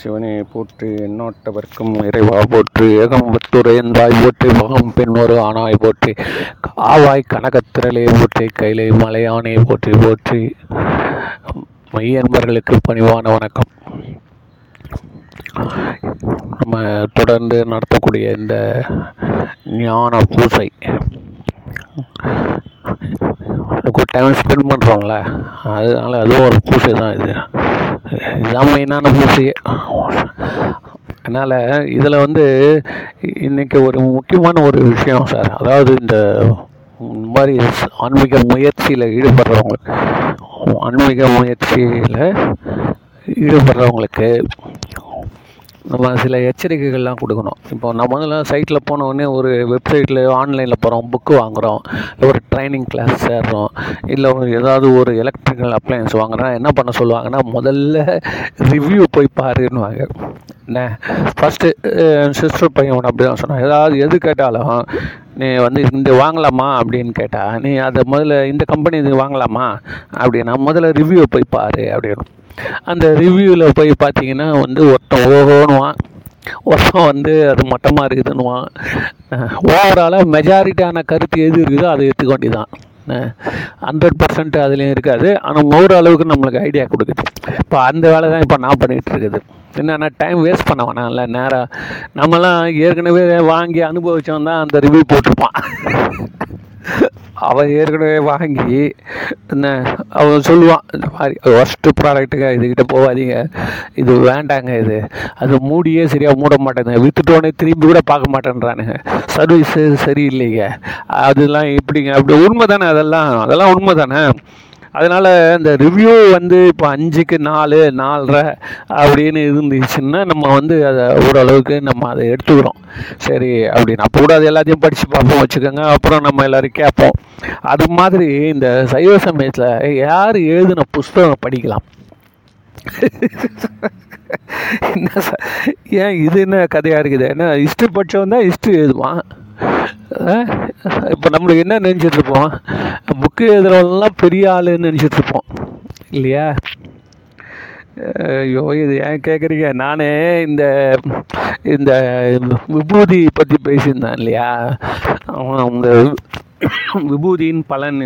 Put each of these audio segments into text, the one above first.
சிவனை சிவனே போற்றி எண்ணோட்டவர்க்கும் இறைவா போற்றி ஏகம்பத்துரையந்தாய் போற்றி மகம் பெண் ஒரு ஆணாய் போற்றி காவாய் கனகத்திரலே போற்றி கைலை மலையானே போற்றி போற்றி. மையன்பர்களுக்கு பணிவான வணக்கம். நம்ம தொடர்ந்து நடத்தக்கூடிய இந்த ஞான பூசை. ஒரு டைம் ஸ்பெண்ட் பண்ணுறோம்ல அதனால அதுவும் ஒரு பூசை தான் இது. இதுதான் மெயினான பூசையே அதனால் இதில் வந்து இன்றைக்கி ஒரு முக்கியமான ஒரு விஷயம் சார் அதாவது இந்த இந்த மாதிரி ஆன்மீக முயற்சியில் ஈடுபடுறவங்க ஆன்மீக முயற்சியில் ஈடுபடுறவங்களுக்கு நம்ம சில எச்சரிக்கைகள்லாம் கொடுக்கணும். இப்போ நம்ம முதல்ல சைட்டில் போனவுடனே ஒரு வெப்சைட்டில் ஆன்லைனில் போகிறோம் புக்கு வாங்குகிறோம் இல்லை ஒரு ட்ரைனிங் கிளாஸ் சேர்றோம் இல்லை ஒரு ஏதாவது ஒரு எலக்ட்ரிக்கல் அப்ளையன்ஸ் வாங்குறோம் என்ன பண்ண சொல்லுவாங்கன்னா முதல்ல ரிவ்யூ போய் பாருன்னுவாங்க. என்ன? ஃபஸ்ட்டு சிஸ்டர் பையன் அப்படி தான் சொன்னான். ஏதாவது எது கேட்டாலும் நீ வந்து இந்த வாங்கலாமா அப்படின்னு கேட்டால் நீ அதை முதல்ல இந்த கம்பெனி இது வாங்கலாமா அப்படின்னா முதல்ல ரிவ்யூ போய் பாரு அப்படின்னு. அந்த ரிவ்யூவில் போய் பார்த்தீங்கன்னா வந்து ஒருத்தன் ஓஹோன்னுவான். ஒருத்தன் வந்து அது மட்டமாக இருக்குதுன்னுவான் ஓவராலாக மெஜாரிட்டியான கருத்து எது இருக்குதோ அதை எடுத்துக்க வேண்டியதான் ஹண்ட்ரட் பர்சன்ட் அதுலேயும் இருக்காது. ஆனால் ஓரளவுக்கு நம்மளுக்கு ஐடியா கொடுக்குது. இப்போ அந்த வேலை தான் இப்போ நான் பண்ணிகிட்டு இருக்குது. என்னென்னா டைம் வேஸ்ட் பண்ண வேணாம்ல நேராக நம்மலாம் ஏற்கனவே வாங்கி அனுபவிச்சவன் தான் அந்த ரிவ்யூ போட்டிருப்பான். அவன் ஏற்கனவே வாங்கி என்ன அவன் சொல்லுவான் இந்த மாதிரி ஒஸ்ட்டு ப்ராடக்ட்டுங்க இதுக்கிட்ட போகாதீங்க. இது வேண்டாங்க இது. அது மூடியே சரியாக மூட மாட்டேங்க. விற்றுட்டோடனே திரும்பி கூட பார்க்க மாட்டேன்றானுங்க. சர்வீஸு சரியில்லைங்க. அதெல்லாம் எப்படிங்க? அப்படி உண்மை தானே அதெல்லாம்? அதெல்லாம் உண்மை தானே அதனால் இந்த ரிவ்யூ வந்து இப்போ அஞ்சுக்கு நாலு நாலரை அப்படின்னு இருந்துச்சுன்னா நம்ம வந்து அதை ஓரளவுக்கு நம்ம அதை எடுத்துக்கிறோம். சரி அப்படின்னு. அப்போ கூட அது எல்லாத்தையும் படித்து பார்ப்போம் வச்சுக்கோங்க. அப்புறம் நம்ம எல்லோரும் கேட்போம். அது மாதிரி இந்த சைவ சமயத்தில் யார் எழுதின புஸ்தகம் படிக்கலாம்? என்ன சார் ஏன் இது என்ன கதையாக இருக்குது? ஏன்னா ஹிஸ்ட்ரி படித்தவன் தான் ஹிஸ்ட்ரி எழுதுவான். இப்போ நம்மளுக்கு என்ன நினச்சிட்ருப்போம் புக்கு எழுதுறவங்கலாம் பெரிய ஆளுன்னு நினச்சிட்ருப்போம் இல்லையா? ஐயோ இது ஏன் கேட்குறீங்க நானே இந்த இந்த விபூதி பற்றி பேசியிருந்தேன் இல்லையா? அந்த விபூதியின் பலன்.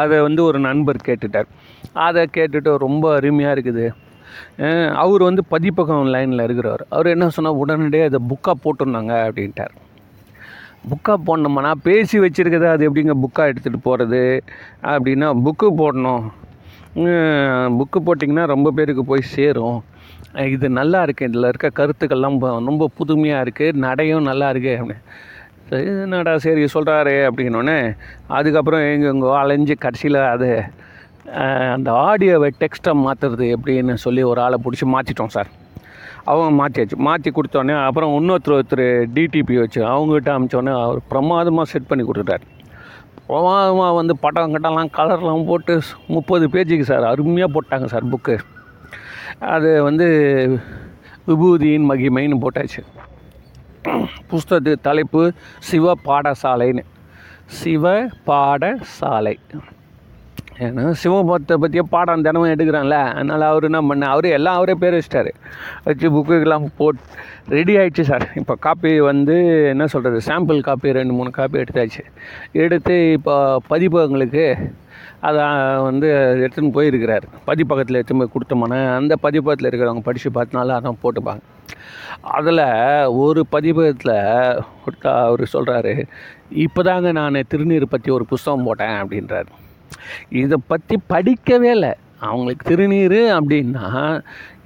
அதை வந்து ஒரு நண்பர் கேட்டுட்டார். அதை கேட்டுட்டு ரொம்ப அருமையாக இருக்குது. அவர் வந்து பதிப்பகம் லைனில் இருக்கிறவர் அவர் என்ன சொன்னால் உடனடியாக இதை புக்காக போட்டிருந்தாங்க அப்படின்ட்டார். புக்காக போடணுமாண்ணா? பேசி வச்சுருக்கத அது எப்படிங்க புக்காக எடுத்துகிட்டு போகிறது அப்படின்னா புக்கு போடணும். புக்கு போட்டிங்கன்னா ரொம்ப பேருக்கு போய் சேரும். இது நல்லா இருக்குது இதில் இருக்க கருத்துக்கள்லாம் ரொம்ப புதுமையாக இருக்குது நடையும் நல்லா இருக்குது அப்படின்னு என்னடா சரி சொல்கிறாரு அப்படின்னோடனே அதுக்கப்புறம் எங்கெங்கோ அலைஞ்சு கடைசியில் அது அந்த ஆடியோவை டெக்ஸ்ட்டை மாற்றுறது எப்படின்னு சொல்லி ஒரு ஆளை பிடிச்சி மாற்றிட்டோம் சார். அவங்க மாற்றியாச்சு மாற்றி கொடுத்தோடனே அப்புறம் இன்னொருத்தர் ஒருத்தர் டிடிபி வச்சு அவங்ககிட்ட அமிச்சோடனே அவர் பிரமாதமாக செட் பண்ணி கொடுத்துட்டார். பிரமாதமாக வந்து படம் கட்டெல்லாம் கலர்லாம் போட்டு முப்பது பேஜுக்கு சார் அருமையாக போட்டாங்க சார் புக்கு அது வந்து விபூதியின் மகிமைன்னு போட்டாச்சு. புஸ்தகத்து தலைப்பு சிவ பாடசாலைன்னு சிவ பாடசாலை ஏன்னா சிவபத்தை பற்றியே பாடம் தினமும் எடுக்கிறான்ல. அதனால் அவர் என்ன பண்ண அவர் எல்லாம் அவரே பேர் வச்சிட்டாரு. வச்சு புக்குக்கெல்லாம் போட் ரெடி ஆகிடுச்சு சார் இப்போ காப்பி வந்து என்ன சொல்கிறது சாம்பிள் காப்பி ரெண்டு மூணு காப்பி எடுத்தாச்சு. எடுத்து இப்போ பதிப்பகங்களுக்கு அதை வந்து எடுத்துன்னு போயிருக்கிறார். பதிப்பகத்தில் எடுத்துன்னு போய் கொடுத்தோம்னா அந்த பதிப்பகத்தில் இருக்கிறவங்க படித்து பார்த்தனால அதான் போட்டுப்பாங்க. அதில் ஒரு பதிப்பகத்தில் அவர் சொல்கிறாரு இப்போ தாங்க நான் திருநீர் பற்றி ஒரு புஸ்தகம் போட்டேன் அப்படின்றாரு. இதை பற்றி படிக்கவே இல்லை. அவங்களுக்கு திருநீர் அப்படின்னா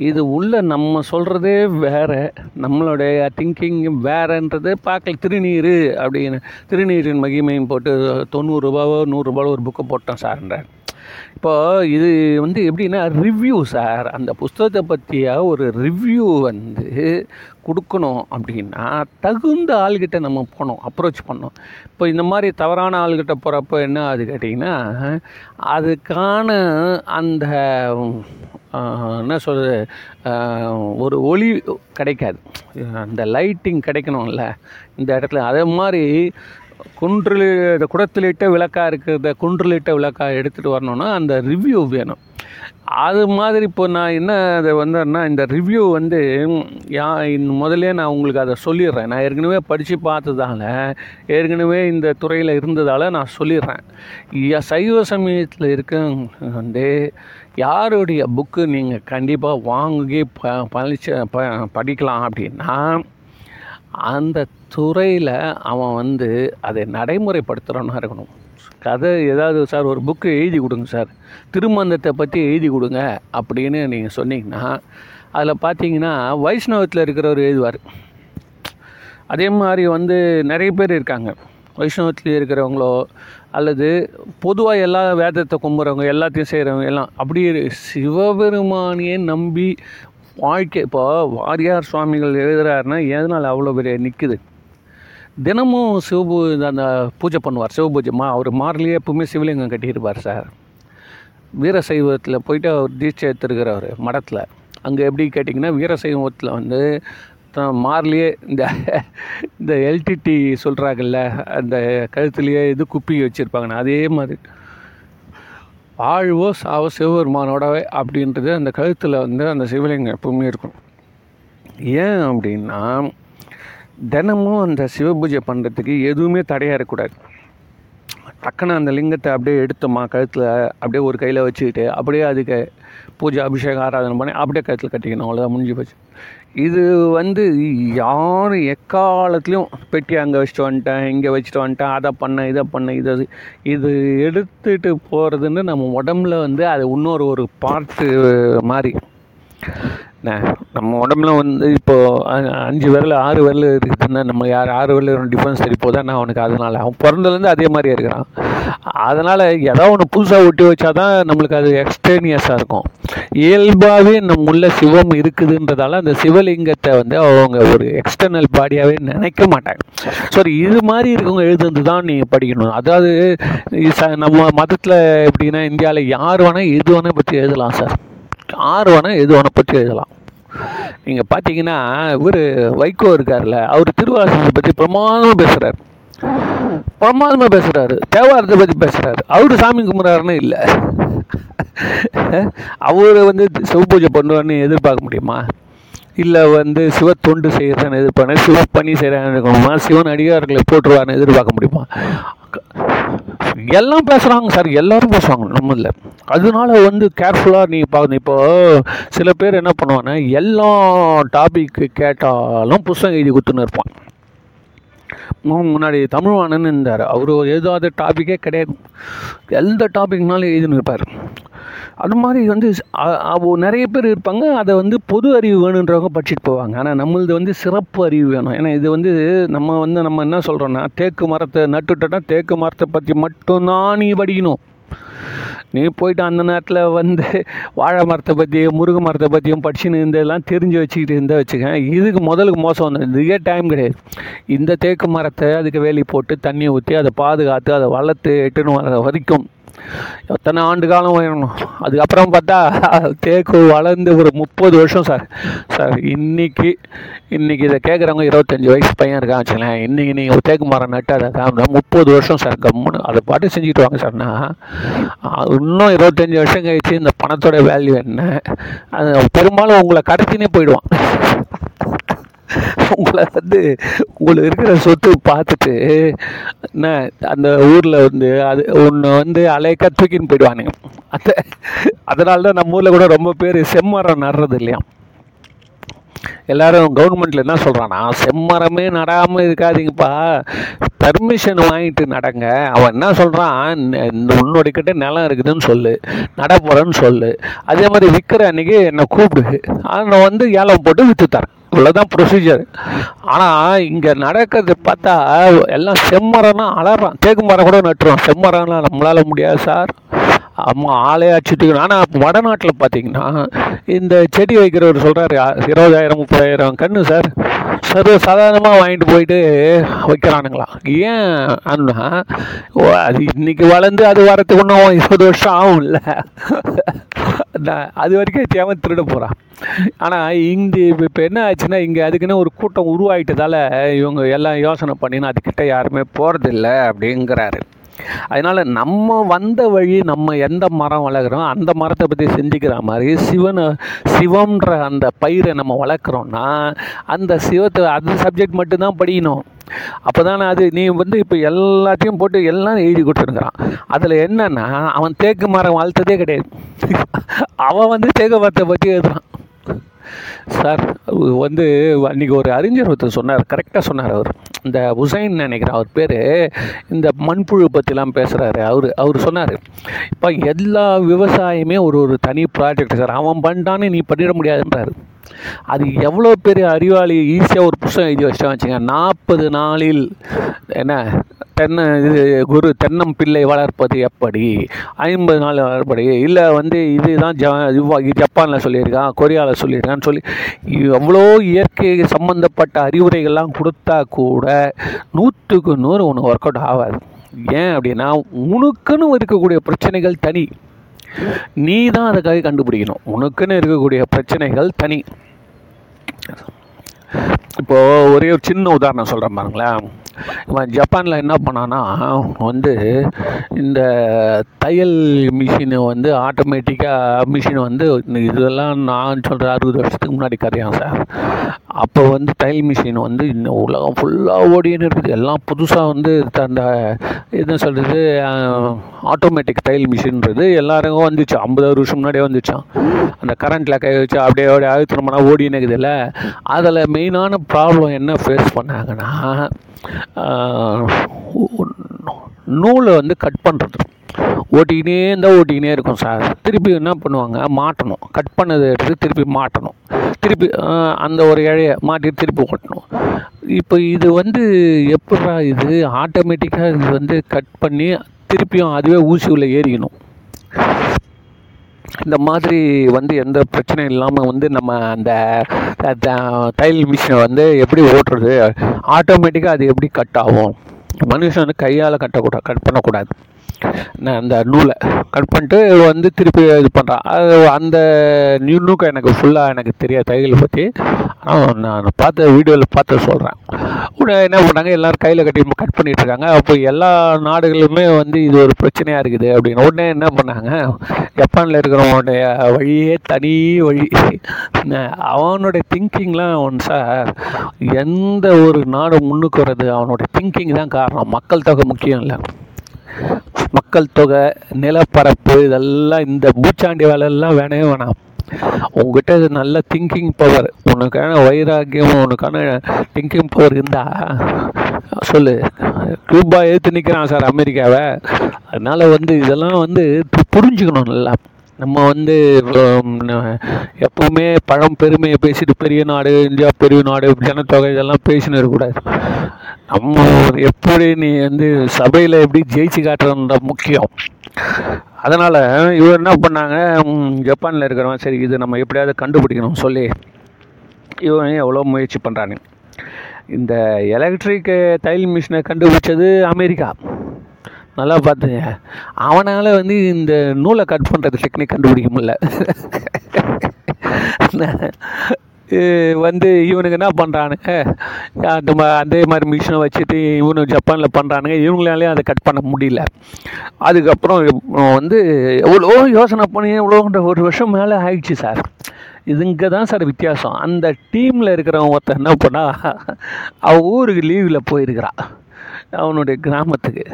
இது உள்ள நம்ம சொல்கிறதே வேறு நம்மளுடைய திங்கிங் வேறன்றது பார்க்கல. திருநீர் அப்படின்னு திருநீரின் மகிமையும் போட்டு தொண்ணூறுரூபாவோ நூறுரூபாவோ ஒரு புக்கை போட்டோம் சார்ன்றார் இப்போது இது வந்து எப்படின்னா ரிவ்யூ சார். அந்த புஸ்தகத்தை பற்றிய ஒரு ரிவ்யூ வந்து கொடுக்கணும் அப்படின்னா தகுந்த ஆள்கிட்ட நம்ம போனோம் அப்ரோச் பண்ணோம் இப்போ இந்த மாதிரி தவறான ஆள்கிட்ட போகிறப்ப என்ன ஆகுது கேட்டிங்கன்னா அதுக்கான அந்த என்ன சொல்கிறது ஒரு ஒளி கிடைக்காது. அந்த லைட்டிங் கிடைக்கணும்ல இந்த இடத்துல. அதே மாதிரி குன்றில் குடத்திலிட்ட விளக்காக இருக்கிறத குன்றிலிட்ட விளக்காக எடுத்துகிட்டு வரணும்னா அந்த ரிவ்யூ வேணும். அது மாதிரி இப்போ நான் என்ன அதை வந்தேன்னா இந்த ரிவ்யூ வந்து யா இந்த முதல்ல நான் உங்களுக்கு அதை சொல்லிடுறேன். நான் ஏற்கனவே படித்து பார்த்ததால ஏற்கனவே இந்த துறையில் இருந்ததால் நான் சொல்லிடுறேன். சைவ சமயத்தில் இருக்க வந்து யாருடைய புக்கு நீங்கள் கண்டிப்பாக வாங்கி ப பழிச்ச ப படிக்கலாம் அப்படின்னா அந்த துறையில் அவன் வந்து அதை நடைமுறைப்படுத்துகிறவனாக இருக்கணும். கதை ஏதாவது சார் ஒரு புக்கு எழுதி கொடுங்க சார். திருமந்தத்தை பற்றி எழுதி கொடுங்க அப்படின்னு நீங்கள் சொன்னீங்கன்னா அதில் பார்த்தீங்கன்னா வைஷ்ணவத்தில் இருக்கிறவர் எழுதுவார். அதே மாதிரி வந்து நிறைய பேர் இருக்காங்க. வைஷ்ணவத்தில் இருக்கிறவங்களோ அல்லது பொதுவாக எல்லா வேதத்தை கும்புறவங்க எல்லாத்தையும் செய்கிறவங்க எல்லாம் அப்படி சிவபெருமானையே நம்பி வாழ்க்கை இப்போ வாரியார் சுவாமிகள் எழுதுகிறாருன்னா எதனால் அவ்வளோ பெரிய நிற்குது தினமும் சிவபூ அந்த பூஜை பண்ணுவார். சிவபூஜைமா அவர் மாரிலேயே எப்பவுமே சிவலிங்கம் கட்டியிருப்பார் சார். வீரசைவத்தில் போயிட்டு அவர் தீட்சை எடுத்துருக்கிறவர் மடத்தில். அங்கே எப்படி கேட்டிங்கன்னா வீரசைவத்தில் வந்து தான் மார்லேயே இந்த இந்த எல்டிடி சொல்கிறாங்கல்ல அந்த கழுத்துலேயே இது குப்பி வச்சுருப்பாங்கண்ணா அதே மாதிரி. ஆழ்வோ சாவோ சிவபெருமானோடவே அப்படின்றது அந்த கழுத்தில் வந்து அந்த சிவலிங்கம் எப்பவுமே இருக்கும். ஏன் அப்படின்னா தினமும் அந்த சிவபூஜை பண்ணுறதுக்கு எதுவுமே தடையாக இருக்கக்கூடாது. டக்குன்னு அந்த லிங்கத்தை அப்படியே எடுத்தோமா கழுத்தில் அப்படியே ஒரு கையில் வச்சுக்கிட்டு அப்படியே அதுக்கு பூஜை அபிஷேகம் ஆராதனை பண்ணி அப்படியே கழுத்தில் கட்டிக்கணும். அவ்வளோதான் முடிஞ்சு போச்சு. இது வந்து யாரும் எக்காலத்துலேயும் பெட்டி அங்கே வச்சுட்டு வந்துட்டேன் இங்கே வச்சுட்டு வந்துட்டேன் அதை பண்ண இதை பண்ண இதை இது எடுத்துகிட்டு போகிறதுன்னு நம்ம உடம்புல வந்து அது இன்னொரு ஒரு பார்ட்டு மாதிரி என்ன நம்ம உடம்புல வந்து இப்போது அஞ்சு விரல் ஆறு விரல் இருக்குதுன்னா நம்ம யார் ஆறு விரல் டிஃபரன்ஸ் தெரிய போதா நான் அவனுக்கு? அதனால் அவன் பிறந்ததுலேருந்து அதே மாதிரியே இருக்கிறான். அதனால் ஏதோ ஒன்று புதுசாக ஒட்டி வச்சா தான் நம்மளுக்கு அது எக்ஸ்டேனியஸாக இருக்கும். இயல்பாகவே நம்ம உள்ள சிவம் இருக்குதுன்றதால அந்த சிவலிங்கத்தை வந்து அவங்க ஒரு எக்ஸ்டர்னல் பாடியாகவே நினைக்க மாட்டாங்க. சரி இது மாதிரி இருக்கவங்க எழுதுந்து தான் நீங்கள் படிக்கணும். அதாவது ச நம்ம மதத்தில் எப்படின்னா இந்தியாவில் யார் வேணால் எது வேணால் பற்றி எழுதலாம் சார். யார் வேணால் எது வேணால் பற்றி எழுதலாம். நீங்கள் பார்த்தீங்கன்னா இவர் வைகோ இருக்கார்ல அவர் திருவாசகத்தை பற்றி பிரமாதமாக பேசுகிறார் பிரமாதமாக பேசுகிறாரு தேவாரத்தை பற்றி பேசுகிறாரு அவர் சாமி கும்பிட்றாருன்னு இல்லை. அவர் வந்து சிவ பூஜை பண்ணுவார்னு எதிர்பார்க்க முடியுமா? இல்லை வந்து சிவ தொண்டு செய்கிறதான்னு எதிர்பார்க்க சிவ பணி செய்கிறான்னு இருக்கணுமா? சிவன் அடிகாரங்களை போட்டுருவான்னு எதிர்பார்க்க முடியுமா? எல்லாம் பேசுகிறாங்க சார் எல்லோரும் பேசுவாங்க நம்ம இல்லை. அதனால வந்து கேர்ஃபுல்லாக நீ பார்க்கணும் இப்போது சில பேர் என்ன பண்ணுவாங்கன்னா எல்லா டாபிக் கேட்டாலும் புஸ்தகம் எழுதி கொடுத்துன்னு இருப்பான். முன்னாடி தமிழ்வாணன் இருந்தார் அவர் ஏதாவது டாப்பிக்கே கிடையாது. எந்த டாபிக்னாலும் எழுதின்னு இருப்பார். அது மாதிரி வந்து நிறைய பேர் இருப்பாங்க. அதை வந்து பொது அறிவு வேணுன்றவங்க படிச்சுட்டு போவாங்க. ஆனால் நம்மளது வந்து சிறப்பு அறிவு வேணும். ஏன்னா இது வந்து நம்ம வந்து நம்ம என்ன சொல்கிறோன்னா தேக்கு மரத்தை நட்டுட்டோன்னா தேக்கு மரத்தை பற்றி மட்டும்தான் நீ படிக்கணும். நீ போயிட்டு அந்த நேரத்தில் வந்து வாழை மரத்தை பற்றியும் முருங்கை மரத்தை பற்றியும் படிச்சுன்னு இருந்ததெல்லாம் தெரிஞ்சு வச்சுக்கிட்டு இருந்தால் வச்சுக்கேன் இதுக்கு முதலுக்கு மோசம் வந்து இதுக்கே டைம் கிடையாது. இந்த தேக்கு மரத்தை அதுக்கு வேலி போட்டு தண்ணி ஊற்றி அதை பாதுகாத்து அதை வளர்த்து எட்டுன்னு வர வரைக்கும் எத்தனை ஆண்டு காலம் வேணும்? அதுக்கப்புறம் பார்த்தா தேக்கு வளர்ந்து ஒரு முப்பது வருஷம் சார். சார் இன்னைக்கு இன்னைக்கு இதை கேட்குறவங்க இருபத்தஞ்சி வயசு பையன் இருக்கான் வச்சுங்களேன் இன்னைக்கு நீங்கள் தேக்கு மரம் நட்டு அதை முப்பது வருஷம் சார். கம்முன்னு அதை பாட்டு செஞ்சுட்டு வாங்க சார்னா இன்னும் இருபத்தஞ்சி வருஷம் கழிச்சு இந்த பணத்தோட வேல்யூ என்ன? அது பெரும்பாலும் உங்களை கடத்தினே போயிடுவான். உங்களை வந்து உங்களுக்கு இருக்கிற சொத்து பார்த்துட்டு என்ன அந்த ஊரில் வந்து அது ஒன்று வந்து அலையக்கா தூக்கின்னு போயிடுவானுங்க. அந்த அதனால தான் நம்ம ஊரில் கூட ரொம்ப பேர் செம்மரம் நடுறது இல்லையா? எல்லாரும் கவர்மெண்ட்டில் என்ன சொல்கிறான்னா செம்மரமே நடாமல் இருக்காதீங்கப்பா. பர்மிஷன் வாங்கிட்டு நடங்க. அவன் என்ன சொல்கிறான் இந்த உன்னோட கிட்ட நிலம் இருக்குதுன்னு சொல்லு. நட போகிறேன்னு சொல்லு. அதே மாதிரி விற்கிற அன்றைக்கி என்னை கூப்பிடு. நான் வந்து ஏலம் போட்டு விற்று தரேன். இவ்வளோதான் ப்ரொசீஜர் ஆனால் இங்கே நடக்கிறது பார்த்தா எல்லாம் செம்மரம்னா அலறான். தேக்கு மரம் கூட நட்டுறோம் செம்மரம்லாம் நம்மளால் முடியாது சார். அம்மா ஆளே அடிச்சுட்டு ஆனால் வடநாட்டில் பார்த்தீங்கன்னா இந்த செடி வைக்கிறவர் சொல்கிறாரு இருபதாயிரம் முப்பதாயிரம் கன்று சார். சர்வ சாதாரணமாக வாங்கிட்டு போயிட்டு வைக்கிறானுங்களாம் ஏன் அண்ணா அது இன்னைக்கு வளர்ந்து அது வரத்துக்கு இன்னும் இருபது வருஷம் ஆகும்ல. அது வரைக்கும் தேவை திருட போகிறான் ஆனால் இங்கே இப்போ இப்போ என்ன ஆச்சுன்னா இங்கே அதுக்குன்னு ஒரு கூட்டம் உருவாயிட்டதால் இவங்க எல்லாம் யோசனை பண்ணினா அதுக்கிட்ட யாருமே போகிறதில்ல அப்படிங்கிறாரு. அதனால் நம்ம வந்த வழி நம்ம எந்த மரம் வளர்க்குறோம் அந்த மரத்தை பற்றி சிந்திக்கிற மாதிரி சிவனை சிவம்ன்ற அந்த பயிரை நம்ம வளர்க்குறோன்னா அந்த சிவத்தை அந்த சப்ஜெக்ட் மட்டும்தான் படிக்கணும். அப்போ தானே அது நீ வந்து இப்போ எல்லாத்தையும் போட்டு எல்லாம் எழுதி கொடுத்துருக்குறான். அதில் என்னென்னா அவன் தேக்கு மரம் வளர்த்ததே கிடையாது. அவன் வந்து தேக்கு மரத்தை பற்றி எழுதுறான். சார் வந்து அன்றைக்கி ஒரு அறிஞர் ஒருத்தர் சொன்னார் கரெக்டாக சொன்னார் அவர். இந்த உசைன் நினைக்கிறேன் அவர் பேர் இந்த மண்புழு பற்றிலாம் பேசுகிறாரு அவர் அவர் சொன்னார் இப்போ எல்லா விவசாயமே ஒரு ஒரு தனி ப்ராஜெக்ட் சார். அவன் பண்ணிட்டான்னு நீ பண்ணிட முடியாதுன்றாரு. அது எவ்வளோ பெரிய அறிவாளி ஈஸியாக ஒரு புஸ்தகம் எழுதி வச்சிட்டா வச்சுங்க நாற்பது நாளில் என்ன தென்னை இது குரு தென்னம் பிள்ளை வளர்ப்பது எப்படி? ஐம்பது நாள் வளர்ப்படி இல்லை வந்து இதுதான் ஜ ஜப்பானில் சொல்லியிருக்கான் கொரியாவில் சொல்லியிருக்கான்னு சொல்லி எவ்வளோ இயற்கை சம்மந்தப்பட்ட அறிவுரைகள்லாம் கொடுத்தா கூட நூற்றுக்கு நூறு ஒன்று ஒர்க் அவுட் ஆகாது. ஏன் அப்படின்னா உனக்குன்னு இருக்கக்கூடிய பிரச்சனைகள் தனி. நீ தான் அதுக்காக கண்டுபிடிக்கணும். உனக்குன்னு இருக்கக்கூடிய பிரச்சனைகள் தனி. இப்போது ஒரே ஒரு சின்ன உதாரணம் சொல்கிறேன் பாருங்களேன். இவன் ஜப்பானில் என்ன பண்ணான்னா வந்து இந்த தையல் மிஷினை வந்து ஆட்டோமேட்டிக்காக மிஷின் வந்து இதெல்லாம் நான் சொல்கிற அறுபது வருஷத்துக்கு முன்னாடி கதையான் சார் அப்போ வந்து தையல் மிஷின் வந்து இன்னும் உலகம் ஃபுல்லாக ஓடின்னு இருக்குது. எல்லாம் புதுசாக வந்து அந்த என்ன சொல்கிறது ஆட்டோமேட்டிக் தையல் மிஷின்றது எல்லாருக்கும் வந்துச்சு. ஐம்பது வருஷம் முன்னாடியே வந்துச்சான் அந்த கரண்ட்டில் கை வச்சு அப்படியே அப்படியே அழுத்தணும்னா ஓடின்னு அதில் மெயினான ப்ராப்ளம் என்ன ஃபேஸ் பண்ணாங்கன்னா நூலை வந்து கட் பண்ணுறது ஓட்டிக்கினே இருந்தால் ஓட்டிக்கினே இருக்கும் சார் திருப்பி என்ன பண்ணுவாங்க? மாட்டணும். கட் பண்ணதை எடுத்து திருப்பி மாட்டணும். திருப்பி அந்த ஒரு இழைய மாட்டி திருப்பி ஓட்டணும். இப்போ இது வந்து எப்படா இது? ஆட்டோமேட்டிக்காக இது வந்து கட் பண்ணி திருப்பியும் அதுவே ஊசி உள்ள ஏறிக்கணும். இந்த மாதிரி வந்து எந்த பிரச்சனையும் இல்லாமல் வந்து நம்ம அந்த தையல் மிஷினை வந்து எப்படி ஓட்டுறது? ஆட்டோமேட்டிக்காக அது எப்படி கட் ஆகும்? மனுஷன் வந்து கையால் கட்டக்கூடாது கட் பண்ணக்கூடாது. அந்த நூலை கட் பண்ணிட்டு வந்து திருப்பி இது பண்ணுறான் அது அந்த நியூ நூக்கம் எனக்கு ஃபுல்லாக எனக்கு தெரியாது தையலை பற்றி ஆனால் நான் பார்த்த வீடியோவில் பார்த்து சொல்கிறேன் உடனே என்ன பண்ணாங்க எல்லோரும் கையில் கட்டி கட் பண்ணிகிட்ருக்காங்க அப்போ எல்லா நாடுகளுமே வந்து இது ஒரு பிரச்சனையாக இருக்குது அப்படின்னு. உடனே என்ன பண்ணாங்க ஜப்பானில் இருக்கிறவனுடைய வழியே தனி வழி. அவனுடைய திங்கிங்லாம் அவன் சார் எந்த ஒரு நாடு முன்னுக்கு வர்றது அவனுடைய திங்கிங் தான் காரணம். மக்கள் தொகை முக்கியம் இல்லை. மக்கள் தொகை நிலப்பரப்பு இதெல்லாம் இந்த பூச்சாண்டி வேலையெல்லாம் வேணவே வேணாம். உங்ககிட்ட நல்ல திங்கிங் பவர் உனக்கான வைராக்கியம் உனக்கான திங்கிங் பவர் இருந்தா சொல்லு. கியூபா எடுத்து நிற்கிறான் சார் அமெரிக்காவை. அதனால் வந்து இதெல்லாம் வந்து புரிஞ்சுக்கணும் நல்லா. நம்ம வந்து எப்பவுமே பழம் பெருமையை பேசிட்டு பெரிய நாடு இந்தியா பெரிய நாடு ஜனத்தொகை இதெல்லாம் பேசின்னு இருக்கக்கூடாது. நம்ம எப்படி நீ வந்து சபையில் எப்படி ஜெயிச்சு காட்டுறதுன்ற முக்கியம். அதனால் இவர் என்ன பண்ணாங்க ஜப்பானில் இருக்கிறவன் சரி இது நம்ம எப்படியாவது கண்டுபிடிக்கணும் சொல்லி இவன் எவ்வளோ முயற்சி பண்ணுறானு இந்த எலக்ட்ரிக் தையல் மிஷினை கண்டுபிடிச்சது அமெரிக்கா. நல்லா பார்த்துங்க. அவனால் வந்து இந்த நூலை கட் பண்ணுறது டெக்னிக் கண்டுபிடிக்க முடியல. வந்து இவனுக்கு என்ன பண்ணுறானுங்க அந்த மா அதே மாதிரி மிஷினை வச்சுட்டு இவனு ஜப்பானில் பண்ணுறானுங்க இவங்களாலையும் அதை கட் பண்ண முடியல. அதுக்கப்புறம் வந்து எவ்வளோ யோசனை பண்ணி எவ்வளோன்ற ஒரு வருஷம் மேலே ஆயிடுச்சு சார் இது இங்கே தான் சார் வித்தியாசம். அந்த டீமில் இருக்கிறவன் ஒருத்தன் என்ன பண்ணா அவள் ஊருக்கு லீவில் போயிருக்கிறான். அவனுடைய கிராமத்துக்கு.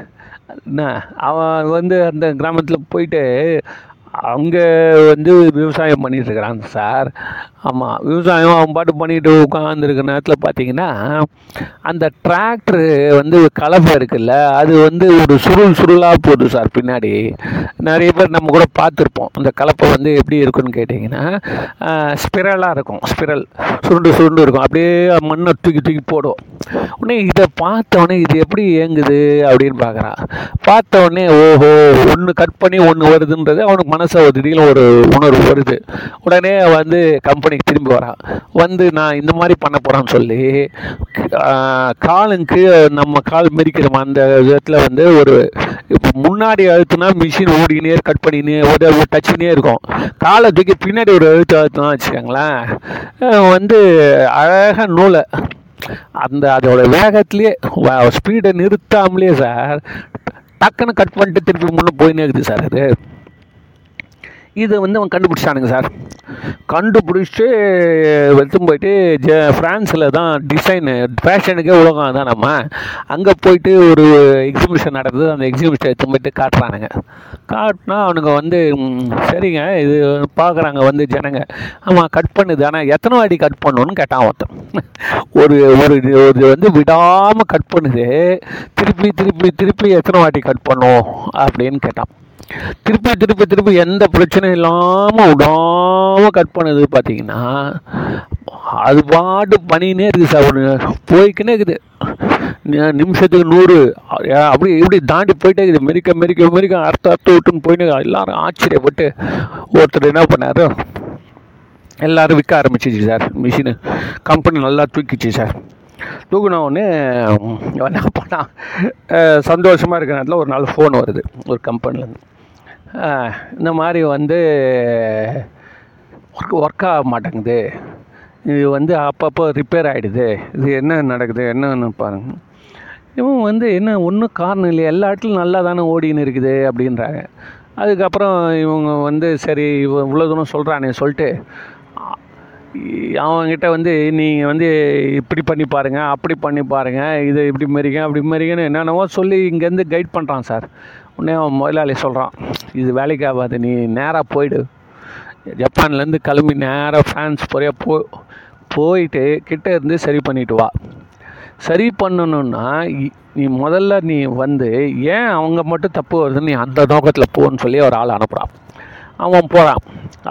என்ன அவன் வந்து அந்த கிராமத்தில் போயிட்டு அங்கே வந்து விவசாயம் பண்ணிகிட்ருக்கிறான் சார். ஆமாம் விவசாயம் அவன் பாட்டு பண்ணிட்டு உட்காந்துருக்க நேரத்தில் பார்த்தீங்கன்னா அந்த டிராக்டரு வந்து கலப்பை இருக்குல்ல அது வந்து ஒரு சுருள் சுருளாக போகுது சார் பின்னாடி. நிறைய பேர் நம்ம கூட பார்த்துருப்போம் அந்த கலப்பை வந்து எப்படி இருக்குன்னு கேட்டிங்கன்னா ஸ்பிரலாக இருக்கும் ஸ்பிரல் சுருண்டு சுருண்டு இருக்கும் அப்படியே மண்ணை தூக்கி தூக்கி போடும். உடனே இதை பார்த்தவொடனே இது எப்படி இயங்குது அப்படின்னு பார்க்குறான் பார்த்த உடனே ஓஹோ ஒன்று கட் பண்ணி ஒன்று வருதுன்றது அவனுக்கு மனசு திடீர்னு ஒரு உணர்வு வருது. உடனே வந்து கம்பெனிக்கு திரும்பி வரான் வந்து நான் இந்த மாதிரி பண்ண போகிறான்னு சொல்லி காலுக்கு நம்ம கால் மெரிக்கிறோம் அந்த விதத்தில் வந்து ஒரு இப்போ முன்னாடி அழுத்துனா மிஷின் ஓடினே கட் பண்ணினே ஒரு டச்சுனே இருக்கும். காலை தூக்கி பின்னாடி ஒரு அழுத்து அழுத்துனா வச்சுக்கோங்களேன். வந்து அழகாக நூலை. அந்த அதோட வேகத்துலேயே ஸ்பீடை நிறுத்தாமலே சார் டக்குன்னு கட் பண்ணிட்டு திருப்பி முன்னே போயினே இருக்குது சார் அது. இதை வந்து அவன் கண்டுபிடிச்சானுங்க சார். கண்டுபிடிச்சிட்டு எடுத்துன்னு போயிட்டு ஜ ஃப்ரான்ஸில் தான் டிசைனு ஃபேஷனுக்கே உலகம் தான் நம்ம. அங்கே போயிட்டு ஒரு எக்ஸிபிஷன் நடந்தது அந்த எக்ஸிபிஷன் எடுத்து போயிட்டு காட்டுறானுங்க. காட்டினா அவனுங்க வந்து சரிங்க இது பார்க்குறாங்க வந்து ஜனங்க. ஆமாம் கட் பண்ணுது. ஆனால் எத்தனை வாட்டி கட் பண்ணணும்னு கேட்டான் ஒருத்தன். ஒரு ஒரு இது- ஒரு வந்து விடாமல் கட் பண்ணுது. திருப்பி திருப்பி திருப்பி எத்தனை வாட்டி கட் பண்ணும் அப்படின்னு கேட்டான். திருப்பி திருப்பி திருப்பி எந்த பிரச்சனையும் இல்லாமல் விடாமல் கட் பண்ணது பார்த்தீங்கன்னா அது பாட்டு பண்ணினே இருக்குது சார். ஒன்று போய்க்கினே இருக்குது. நிமிஷத்துக்கு நூறு. அப்படி இப்படி தாண்டி போயிட்டே இருக்குது. மெரிக்க மெரிக்க மெரிக்க அர்த்த அர்த்த விட்டுன்னு போயின்னு எல்லாரும் ஆச்சரியப்பட்டு ஒருத்தர் என்ன பண்ணார்? எல்லாரும் விற்க ஆரம்பிச்சிச்சு சார். மிஷினு. கம்பெனி நல்லா தூக்கிச்சு சார். தூக்குன என்ன பண்ணால் சந்தோஷமாக இருக்கிற நேரத்தில் ஒரு நாள் ஃபோன் வருது. ஒரு கம்பெனிலேருந்து இந்த மாதிரி வந்து ஒர்க் ஒர்க் ஆக மாட்டேங்குது. இது வந்து அப்பப்போ ரிப்பேர் ஆகிடுது இது என்ன நடக்குது என்னன்னு பாருங்க. இவன் வந்து என்ன ஒன்றும் காரணம் இல்லை எல்லா இடத்துலையும் நல்லா தானே ஓடின்னு இருக்குது அப்படின்றாங்க. அதுக்கப்புறம் இவங்க வந்து சரி இவன் இவ்வளோ தூரம் சொல்கிறானே சொல்லிட்டு அவங்ககிட்ட வந்து நீங்கள் வந்து இப்படி பண்ணி பாருங்கள் அப்படி பண்ணி பாருங்கள் இது இப்படி மாரிங்க அப்படி மாரிங்கன்னு என்னென்னவோ சொல்லி இங்கேருந்து கைட் பண்ணுறான் சார். உடனே அவன் முதலாளி சொல்கிறான் இது வேலைக்கு ஆகாது நீ நேராக போயிடு. ஜப்பான்லேருந்து கிளம்பி நேராக ஃப்ரான்ஸ் போறியா? போ போயிட்டு கிட்டே இருந்து சரி பண்ணிட்டு வா. சரி பண்ணணுன்னா நீ முதல்ல நீ வந்து ஏன் அவங்க மட்டும் தப்பு வருதுன்னு நீ அந்த நோக்கத்தில் போன்னு சொல்லி ஒரு ஆள் அனுப்புகிறான் அவன் போகிறான்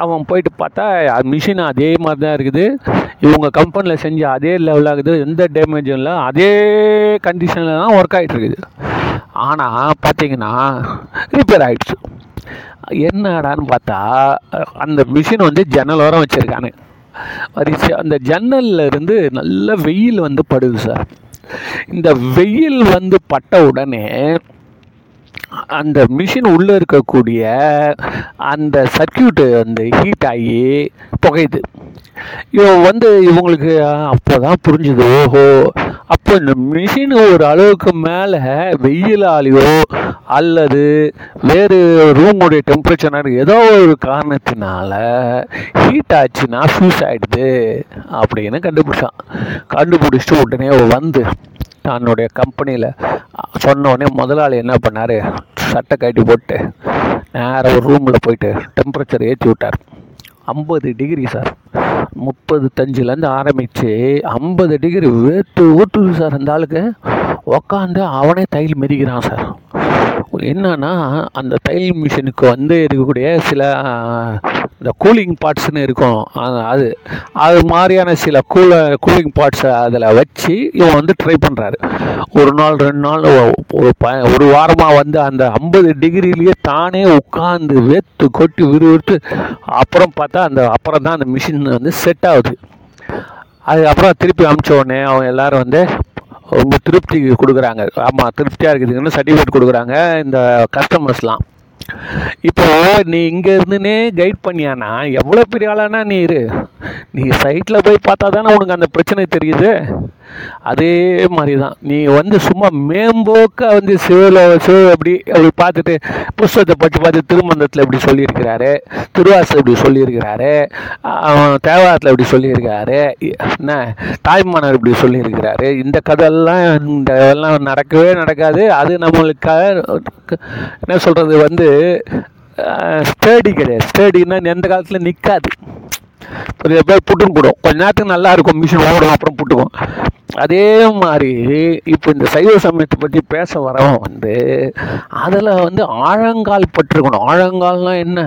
அவன் போயிட்டு பார்த்தா மிஷின் அதே மாதிரி தான் இருக்குது. இவங்க கம்பெனியில் செஞ்ச அதே லெவலாகுது எந்த டேமேஜும் இல்லை. அதே கண்டிஷனில் தான் ஒர்க் ஆகிட்டு இருக்குது. ஆனால் பார்த்தீங்கன்னா ரிப்பேர் ஆகிடுச்சு என்னடான்னு பார்த்தா அந்த மிஷின் வந்து ஜன்னல் ஓரம் வச்சுருக்கானு. வரிசை அந்த ஜன்னல்ல இருந்து நல்ல வெயில் வந்து படுது சார் இந்த வெயில் வந்து பட்ட உடனே அந்த மிஷின் உள்ளே இருக்கக்கூடிய அந்த சர்க்கியூட்டு வந்து ஹீட் ஆகி புகையுது. இவன் வந்து இவங்களுக்கு அப்போ தான் புரிஞ்சுது ஓஹோ அப்போ இந்த மிஷின் ஒரு அளவுக்கு மேலே வெயிலாலேயோ அல்லது வேறு ரூமுடைய டெம்பரேச்சர்னால ஏதோ ஒரு காரணத்தினால ஹீட் ஆச்சுன்னா ஃபியூஸ் ஆகிடுது அப்படின்னு கண்டுபிடிச்சான். கண்டுபிடிச்சிட்டு உடனே வந்து தன்னுடைய கம்பெனியில் சொன்ன உடனே முதலாளி என்ன பண்ணார்? சட்டை கட்டி போட்டு நேராக ஒரு ரூமில் போயிட்டு டெம்பரேச்சர் ஏற்றி விட்டார். ஐம்பது டிகிரி சார் முப்பது தஞ்சிலேருந்து ஆரம்பித்து ஐம்பது டிகிரி வேட்டு ஊற்றுது சார் அந்த ஆளுக்கு. உக்காந்து அவனே தையல் மிதிக்கிறான் சார் என்னன்னா அந்த தையல் மிஷினுக்கு வந்து இருக்கக்கூடிய சில இந்த கூலிங் பார்ட்ஸ்னு இருக்கும். அது அது மாதிரியான சில கூல கூலிங் பார்ட்ஸை அதில் வச்சு இவன் வந்து ட்ரை பண்ணுறாரு ஒரு நாள் ரெண்டு நாள் ஒரு ப ஒரு வாரமாக வந்து அந்த ஐம்பது டிகிரிலேயே தானே உட்காந்து வேத்து கொட்டி விறுவிறுத்து அப்புறம் பார்த்தா அந்த அப்புறம் தான் அந்த மிஷின் வந்து செட் ஆகுது. அதுக்கப்புறம் திருப்பி அமுச்ச உடனே அவங்க எல்லோரும் வந்து ரொம்ப திருப்தி கொடுக்குறாங்க. ஆமாம் திருப்தியாக இருக்குதுன்னு சர்டிஃபிகேட் கொடுக்குறாங்க. இந்த கஸ்டமர்ஸ்லாம் இப்போ நீ இங்கே இருந்துனே கைட் பண்ணியானா? எவ்வளோ பெரிய ஆளானா நீ இரு. நீ சைட்டில் போய் பார்த்தா தானே உனக்கு அந்த பிரச்சனை தெரியுது. அதே மாதிரி தான் நீ வந்து சும்மா மேம்போக்காக வந்து சிவல சிவ அப்படி அப்படி பார்த்துட்டு புஸ்தகத்தை படித்து பார்த்து திருமந்தத்தில் இப்படி சொல்லியிருக்கிறாரு. திருவாசல் இப்படி சொல்லியிருக்கிறாரு. அவன் தேவாரத்தில் இப்படி சொல்லியிருக்காரு என்ன? தாய்மானர் இப்படி சொல்லியிருக்கிறாரு. இந்த கதையெல்லாம் இந்த எல்லாம் நடக்கவே நடக்காது. அது நம்மளுக்காக என்ன சொல்கிறது வந்து ஸ்டேடி கிடையாது. ஸ்டேடின்னா எந்த காலத்தில் நிற்காது ஒரு பேர் புட்டுன்னு போடும் கொஞ்ச நேரத்துக்கு நல்லா இருக்கும். மிஷின் ஓடும் அப்புறம் புட்டுக்கும். அதே மாதிரி இப்போ இந்த சைவ சமயத்தை பற்றி பேச வரவன் வந்து அதில் வந்து ஆழங்கால் பட்டிருக்கணும். ஆழங்கால்னா என்ன?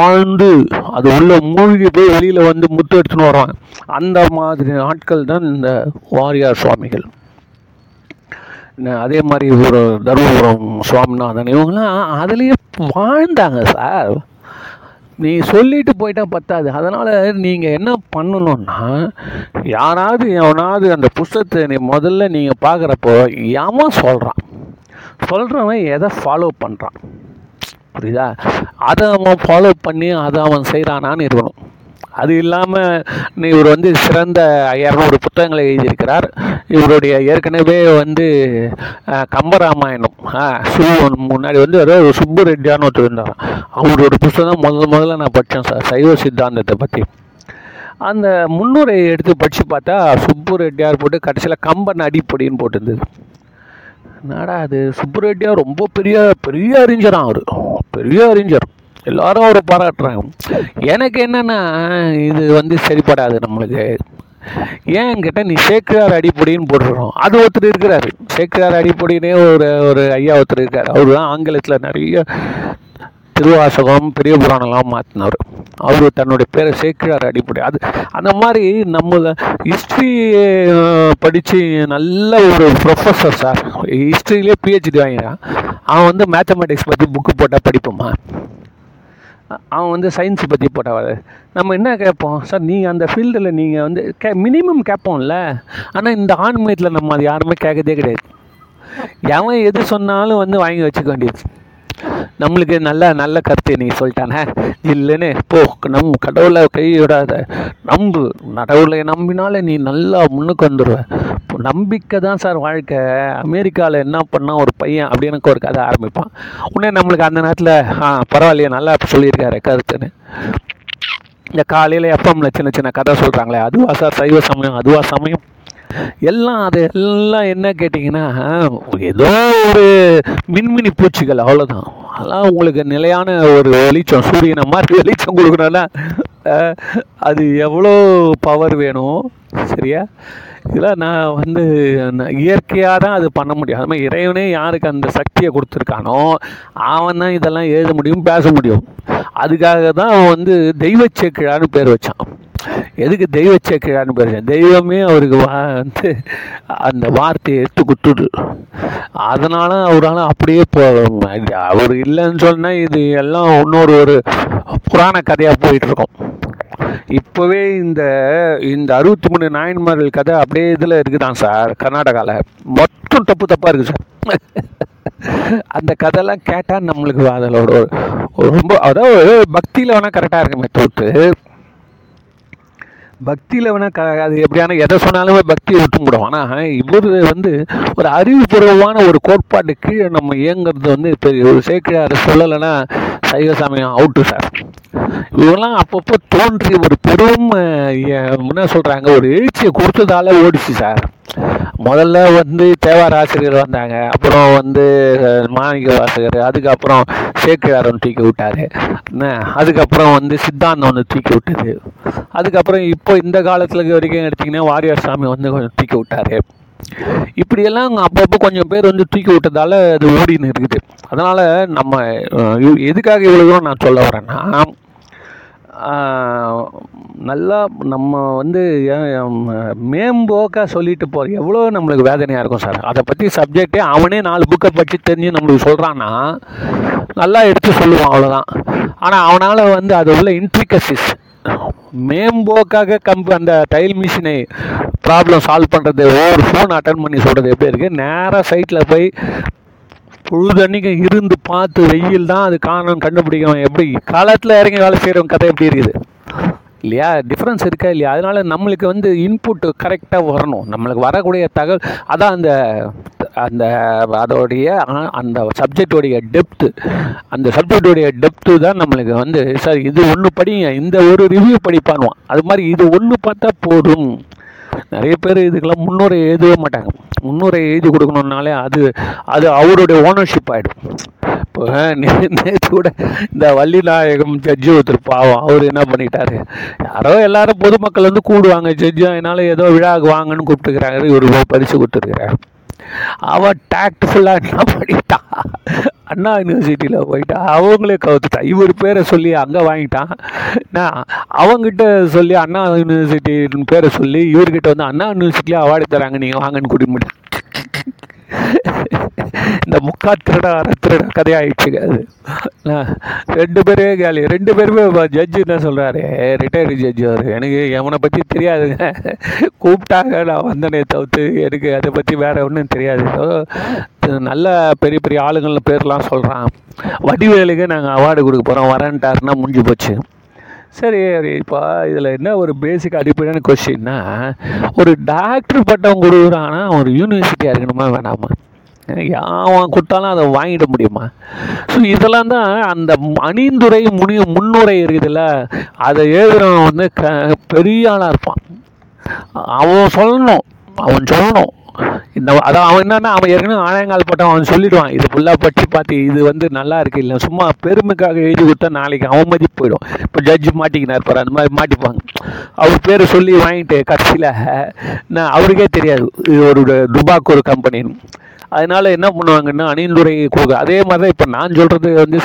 ஆழ்ந்து அது உள்ள மூழ்கி போய் வெளியில் வந்து முத்து எடுத்துன்னு வருவான். அந்த மாதிரி ஆட்கள் தான் இந்த வாரியார் சுவாமிகள். அதே மாதிரி ஒரு தருமபுரம் சுவாமிநாதன் இவங்கெல்லாம் அதுலேயே வாழ்ந்தாங்க சார். நீ சொல்லிட்டு போயிட்டா பத்தாது. அதனால் நீங்கள் என்ன பண்ணணும்னா யாராவது எவனாவது அந்த புஸ்தகத்தை நீ முதல்ல நீங்கள் பார்க்குறப்போ எவன் சொல்கிறான் சொல்கிறவன் எதை ஃபாலோ பண்ணுறான் புரியுதா? அதை அவன் ஃபாலோ பண்ணி அதை அவன் செய்கிறானான்னு இருக்கணும். அது இல்லாமல் இவர் வந்து சிறந்த இரநூறு புத்தகங்களை எழுதியிருக்கிறார். இவருடைய ஏற்கனவே வந்து கம்பராமாயணம் அஹ், சு முன்னாடி வந்து அதாவது சுப்பு ரெட்டியான்னு ஒருத்தர் இருந்தார் அவரோட புத்தகம் முதல்ல முதல்ல நான் படித்தேன் சார் சைவ சித்தாந்தத்தை பற்றி அந்த முன்னுரை எடுத்து படித்து பார்த்தா சுப்பு ரெட்டியார் போட்டு கடைசியில் கம்பன் அடிப்பொடின்னு போட்டிருந்தது. என்னடா அது சுப்பு ரெட்டியார் ரொம்ப பெரிய பெரிய அறிஞரான் அவர். பெரிய அறிஞர். எல்லாரும் அவரை பாராட்டுறாங்க. எனக்கு என்னன்னா இது வந்து சரிப்படாது நம்மளுக்கு. ஏன் கேட்டால் நீ சேக்கிரார் அடிப்பொடின்னு போட்டுருக்கோம் அது ஒருத்தர் இருக்கிறாரு. சேக்கிரார் அடிப்பொடினே ஒரு ஒரு ஐயா ஒருத்தர் இருக்கார். அவர் தான் ஆங்கிலத்தில் நிறைய திருவாசகம் பெரிய புராணம்லாம் மாற்றினவர் அவர் தன்னுடைய பேரை சேக்கிழார் அடிப்படை. அது அந்த மாதிரி நம்ம ஹிஸ்ட்ரி படித்து நல்ல ஒரு ப்ரொஃபஸர் சார் ஹிஸ்ட்ரியிலே பிஹெச்டி வாங்கினான். அவன் வந்து மேத்தமெட்டிக்ஸ் பற்றி புக்கு போட்டால் படிப்போமா? அவன் வந்து சயின்ஸ் பற்றி போட்டால் நம்ம என்ன கேட்போம்? சார் நீங்கள் அந்த ஃபீல்டில் நீங்கள் வந்து கே மினிமம் கேட்போம்ல. ஆனால் இந்த ஆன்மீகத்தில் நம்ம அது யாருமே கேட்கதே கிடையாது. எவன் எது சொன்னாலும் வந்து வாங்கி வச்சுக்க வேண்டியது. நம்மளுக்கு நல்ல நல்ல கருத்து நீ சொல்லிட்டானே? இல்லைன்னு போ நம் கடவுளை கைவிடாத நம்பு. கடவுளை நம்பினாலே நீ நல்லா முன்னுக்கு வந்துடுவ நம்பிக்கை தான் சார் வாழ்க்கை. அமெரிக்காவில் என்ன பண்ணால் ஒரு பையன் அப்படி எனக்கு ஒரு கதை ஆரம்பிப்பான். உடனே நம்மளுக்கு அந்த நேரத்தில் ஆ பரவாயில்லையே நல்லா சொல்லியிருக்காரு கருத்துன்னு. இந்த காலையில் எஃப்எம்மில் சின்ன சின்ன கதை சொல்கிறாங்களே அதுவா சார்? சைவ சமயம் அதுவா சமயம்? எல்லாம் அது எல்லாம் என்ன கேட்டிங்கன்னா ஏதோ ஒரு மின்மினி பூச்சிகள் அவ்வளோதான் அதெல்லாம் உங்களுக்கு நிலையான ஒரு வெளிச்சம் சூரியனை மாதிரி வெளிச்சம் கொடுக்கணும்னா அது எவ்வளோ பவர் வேணும் சரியா? இதெல்லாம் நான் வந்து நான் இயற்கையாக தான் அது பண்ண முடியும். அது மாதிரி இறைவனே யாருக்கு அந்த சக்தியை கொடுத்துருக்கானோ அவன் தான் இதெல்லாம் எழுத முடியும் பேச முடியும். அதுக்காக தான் அவன் வந்து தெய்வச்சேக்கிழான்னு பேர் வச்சான். எதுக்கு தெய்வ சேக்கிழான்னு பேர் வச்சான்? தெய்வமே அவருக்கு வா வந்து அந்த வார்த்தையை எடுத்து குத்துது அதனால் அவரால் அப்படியே போ அவர் இல்லைன்னு சொன்னால் இது எல்லாம் இன்னொரு ஒரு புராண கதையாக போயிட்டுருக்கோம் இப்போவே இந்த இந்த அறுபத்தி மூணு நாயன்மார்கள் கதை அப்படியே இதில் இருக்குதான் சார் கர்நாடகாவில் மொத்தம் தப்பு தப்பாக இருக்குது சார். அந்த கதையெல்லாம் கேட்டால் நம்மளுக்கு அதில் ஒரு ரொம்ப அதாவது பக்தியில் வேணால் கரெக்டாக இருக்குமே தோற்று பக்தியில் வேணால் க அது எப்படியான எதை சொன்னாலுமே பக்தியை விட்டுவிடும் ஆனால் இவர் வந்து ஒரு அறிவுபூர்வமான ஒரு கோட்பாட்டு கீழே நம்ம இயங்குறது வந்து இப்போ ஒரு சேக்கிழார் சொல்லலைன்னா சைவ சமயம் அவுட்டு சார் இவெல்லாம் அப்பப்போ தோன்றி ஒரு பெரும் என்ன சொல்கிறாங்க ஒரு எழுச்சியை கொடுத்ததால ஓடிச்சு சார். முதல்ல வந்து தேவார ஆசிரியர் வந்தாங்க. அப்புறம் வந்து மாணிக்க வாசகர் அதுக்கப்புறம் சேக்கிழார் ஒன்று தூக்கி விட்டாரு. என்ன? அதுக்கப்புறம் வந்து சித்தாந்தம் ஒன்று தூக்கி விட்டது. அதுக்கப்புறம் இப்போ இந்த காலத்தில் வரைக்கும் எடுத்திங்கன்னா வாரியார் சாமி வந்து கொஞ்சம் தூக்கி விட்டாரு. இப்படியெல்லாம் அப்பப்போ கொஞ்சம் பேர் வந்து தூக்கி விட்டதால அது ஓடின்னு இருக்குது. அதனால் நம்ம எதுக்காக இவ்வளோ தூரம் நான் சொல்ல வரேன்னா நல்லா நம்ம வந்து மேம்போக்காக சொல்லிட்டு போகிற எவ்வளோ நம்மளுக்கு வேதனையாக இருக்கும் சார். அதை பற்றி சப்ஜெக்டே அவனே நாலு புக்கை படித்து தெரிஞ்சு நம்மளுக்கு சொல்கிறான்னா நல்லா எடுத்து சொல்லுவான் அவ்வளோதான் ஆனால் அவனால் வந்து அது உள்ள இன்ட்ரிகசிஸ் மேம்போக்காக கம்பு அந்த டைல் மிஷினை ப்ராப்ளம் சால்வ் பண்ணுறது ஒரு ஃபோன் அட்டன் பண்ணி சொல்கிறது எப்படி இருக்குது நேராக சைட்டில் போய் பொழுதன்னைக்கு இருந்து பார்த்து வெயில் தான் அது காணும் கண்டுபிடிக்கணும் எப்படி காலத்தில் இறங்கி வேலை செய்கிறவங்க கதை எப்படி இருக்குது? இல்லையா? டிஃப்ரென்ஸ் இருக்கா இல்லையா? அதனால் நம்மளுக்கு வந்து இன்புட் கரெக்டாக வரணும். நம்மளுக்கு வரக்கூடிய தகவல் அதான் அந்த அந்த அதோடைய அந்த சப்ஜெக்டோடைய டெப்த்து அந்த சப்ஜெக்டோடைய டெப்த்து தான் நம்மளுக்கு வந்து சார் இது ஒன்று படிங்க இந்த ஒரு ரிவ்யூ படிப்பானுவான் அது மாதிரி இது ஒன்று பார்த்தா போதும். நிறைய பேர் இதுக்கெல்லாம் முன்னுரை எழுதவே மாட்டாங்க. முன்னுரை எழுதி கொடுக்கணுன்னாலே அது அது அவருடைய ஓனர்ஷிப் ஆகிடும் இப்போ நேற்று கூட இந்த வள்ளிநாயகம் ஜட்ஜி ஒருத்தர் பாவம் அவர் என்ன பண்ணிட்டாரு? யாரோ எல்லாரும் பொதுமக்கள் வந்து கூடுவாங்க ஜட்ஜி அதனால ஏதோ விழாவுக்கு வாங்கன்னு கூப்பிட்டுக்கிறாங்க இவர் பரிசு கொடுத்துருக்கிறாரு. அவன் டாக்ட்ஃபுல்லாக என்ன பண்ணிட்டான்? அண்ணா யூனிவர்சிட்டியில் போயிட்டா அவங்களே கவுத்துட்டான் இவர் பேரை சொல்லி அங்கே வாங்கிட்டான். நான் அவங்ககிட்ட சொல்லி அண்ணா யூனிவர்சிட்டின்னு பேரை சொல்லி இவர்கிட்ட வந்து அண்ணா யூனிவர்சிட்டியில் அவார்டு தராங்க நீங்கள் வாங்கன்னு கூட்டிட்டு போயிட்டான். இந்த முக்கா திருட அரை திருட கதையாயிடுச்சுங்க அது. ரெண்டு பேரே கேலி. ரெண்டு பேருமே ஜட்ஜு என்ன சொல்கிறாரு ரிட்டையர்டு ஜட்ஜு அவர். எனக்கு எவனை பற்றி தெரியாதுங்க. கூப்பிட்டாங்க நான் வந்தனே தவிர்த்து எனக்கு அதை பற்றி வேறு ஒன்றும் தெரியாது. நல்ல பெரிய பெரிய ஆளுங்கள பேர்லாம் சொல்கிறான் வடிவேலுக்கு நாங்கள் அவார்டு கொடுக்க போகிறோம் வரேன்ட்டாருன்னா முடிஞ்சு போச்சு. சரி இப்போ இதில் என்ன ஒரு பேசிக் அடிப்படையான கொஸ்டின்னா ஒரு டாக்டர் பட்டம் கொடுக்குறான்னா ஒரு யூனிவர்சிட்டியாக இருக்கணுமா வேணாமா? யாவன் கொடுத்தாலும் அதை வாங்கிட முடியுமா? ஸோ இதெல்லாம் தான் அந்த அணிந்துரை முனி முன்னுரை இருக்குதுல்ல அதை எழுதுறவன் வந்து க பெரிய ஆளாக இருப்பான். அவன் சொல்லணும். அவன் சொல்லணும். இந்த அதான் அவன் என்னன்னா அவன் ஏற்கனவே ஆணையங்கால் போட்டான். அவன் சொல்லிடுவான் இது ஃபுல்லாக படித்து பார்த்து இது வந்து நல்லா இருக்கு இல்லை சும்மா பெருமைக்காக எழுதி கொடுத்தா நாளைக்கு அவன் மதிப்பு போயிடும். இப்போ ஜட்ஜு மாட்டிக்கினார் பாரு அந்த மாதிரி மாட்டிப்பாங்க. அவர் பேர் சொல்லி வாங்கிட்டு கடைசியில் நான் அவருக்கே தெரியாது இது ஒரு டுபாக் ஒரு கம்பெனின்னு அதனால என்ன பண்ணுவாங்கன்னா அணிந்துரை கொடுக்க அதே மாதிரி தான் இப்போ நான் சொல்கிறது வந்து